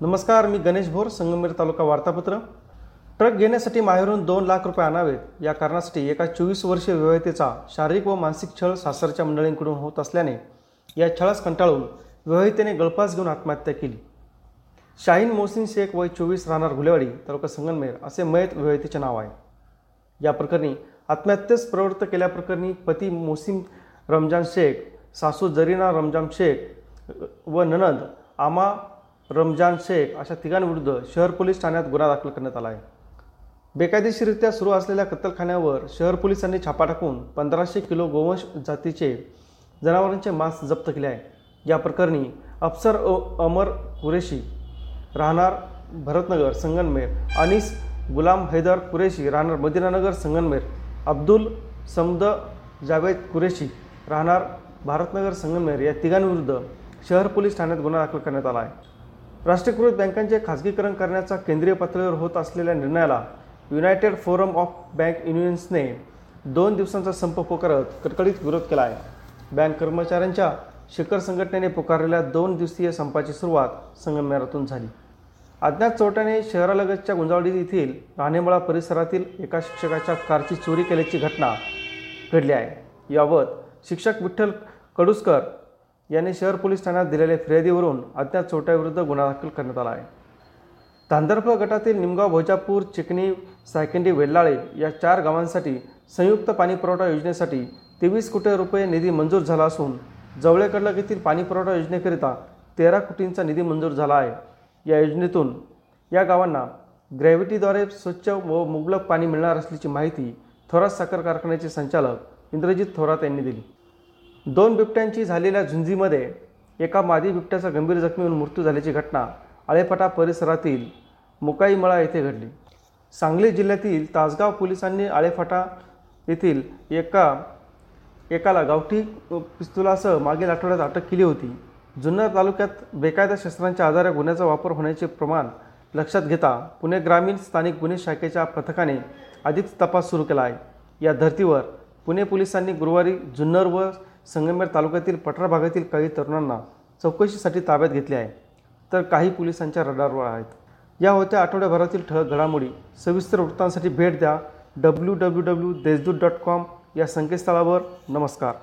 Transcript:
नमस्कार मी गणेश भोर संगमेर तालुका वार्तापत्र. ट्रक घेण्यासाठी माहेरून दोन लाख रुपये आणावेत. या कारणासाठी एका चोवीस वर्षीय विवाहितेचा शारीरिक व मानसिक छळ सासरच्या मंडळींकडून होत असल्याने या छळास कंटाळून विवाहितेने गळफास घेऊन आत्महत्या केली. शाहीन मोहसिन शेख वय चोवीस राहणार घुलेवाडी तालुका संगनमेर असे मयत विवाहितेचे नाव आहे. या प्रकरणी आत्महत्येस प्रवृत्त केल्याप्रकरणी पती मोसिम रमजान शेख सासू जरीना रमजान शेख व ननंद आमा रमजान शेख अशा तिघांविरुद्ध शहर पोलीस ठाण्यात गुन्हा दाखल करण्यात आला आहे. बेकायदेशीररित्या सुरू असलेल्या कत्तलखान्यावर शहर पोलिसांनी छापा टाकून पंधराशे किलो गोवंश जातीचे जनावरांचे मांस जप्त केले आहे. या प्रकरणी अफसर अ अमर कुरेशी राहणार भरतनगर संगनमेर अनिस गुलाम हैदर कुरेशी राहणार मदिनानगर संगनमेर अब्दुल समद जावेद कुरेशी राहणार भारतनगर संगनमेर या तिघांविरुद्ध शहर पोलीस ठाण्यात गुन्हा दाखल करण्यात आला आहे. राष्ट्रीयकृत बँकांचे खाजगीकरण करण्याचा केंद्रीय पातळीवर होत असलेल्या निर्णयाला युनायटेड फोरम ऑफ बँक युनियन्सने दोन दिवसांचा संप पुकारत कडकडीत विरोध केला आहे बँक कर्मचाऱ्यांच्या शिखर संघटनेने पुकारलेल्या दोन दिवसीय संपाची सुरुवात संगमेरातून झाली. अज्ञात चोरट्याने शहरालगतच्या गुंजावडी येथील राणेमळा परिसरातील एका शिक्षकाच्या कारची चोरी केल्याची घटना घडली आहे. याबाबत शिक्षक विठ्ठल कडुसकर यांनी शहर पोलीस ठाण्यात दिलेल्या फिर्यादीवरून अज्ञात चोट्याविरुद्ध गुन्हा दाखल करण्यात आला आहे. धांदरफळ गटातील निमगाव भोजापूर चिकणी सायकंडी वेल्लाळे या चार गावांसाठी संयुक्त पाणीपुरवठा योजनेसाठी तेवीस कोटी रुपये निधी मंजूर झाला असून जवळेकडलक येथील पाणीपुरवठा योजनेकरिता तेरा कोटींचा निधी मंजूर झाला आहे. या योजनेतून या गावांना ग्रॅव्हिटीद्वारे स्वच्छ व मुबलक पाणी मिळणार असल्याची माहिती थोरात साखर कारखान्याचे संचालक इंद्रजित थोरात यांनी दिली. दोन बिबट्यांची झालेल्या झुंजीमध्ये एका मादी बिबट्याचा गंभीर जखमी होऊन मृत्यू झाल्याची घटना आळेफाटा परिसरातील मुकाईमळा येथे घडली. सांगली जिल्ह्यातील तासगाव पोलिसांनी आळेफाटा येथील एका एकाला गावठी पिस्तुलासह मागील आठवड्यात अटक केली होती. जुन्नर तालुक्यात बेकायदा शस्त्रांच्या आधारे गुन्ह्याचा वापर होण्याचे प्रमाण लक्षात घेता पुणे ग्रामीण स्थानिक गुन्हे शाखेच्या पथकाने अधिक तपास सुरू केला आहे. या धर्तीवर पुणे पोलिसांनी गुरुवारी जुन्नर व संगमेर तालुक्यातील पठार भागातील काही तरुणांना चौकशीसाठी ताब्यात घेतले आहे. तर काही पोलिसांच्या रडारवर आहेत. या होत्या आठवड्याभरातील ठळक घडामोडी. सविस्तर वृत्तांसाठी भेट द्या. W W W Deshdoot dot com या संकेतस्थळावर. नमस्कार.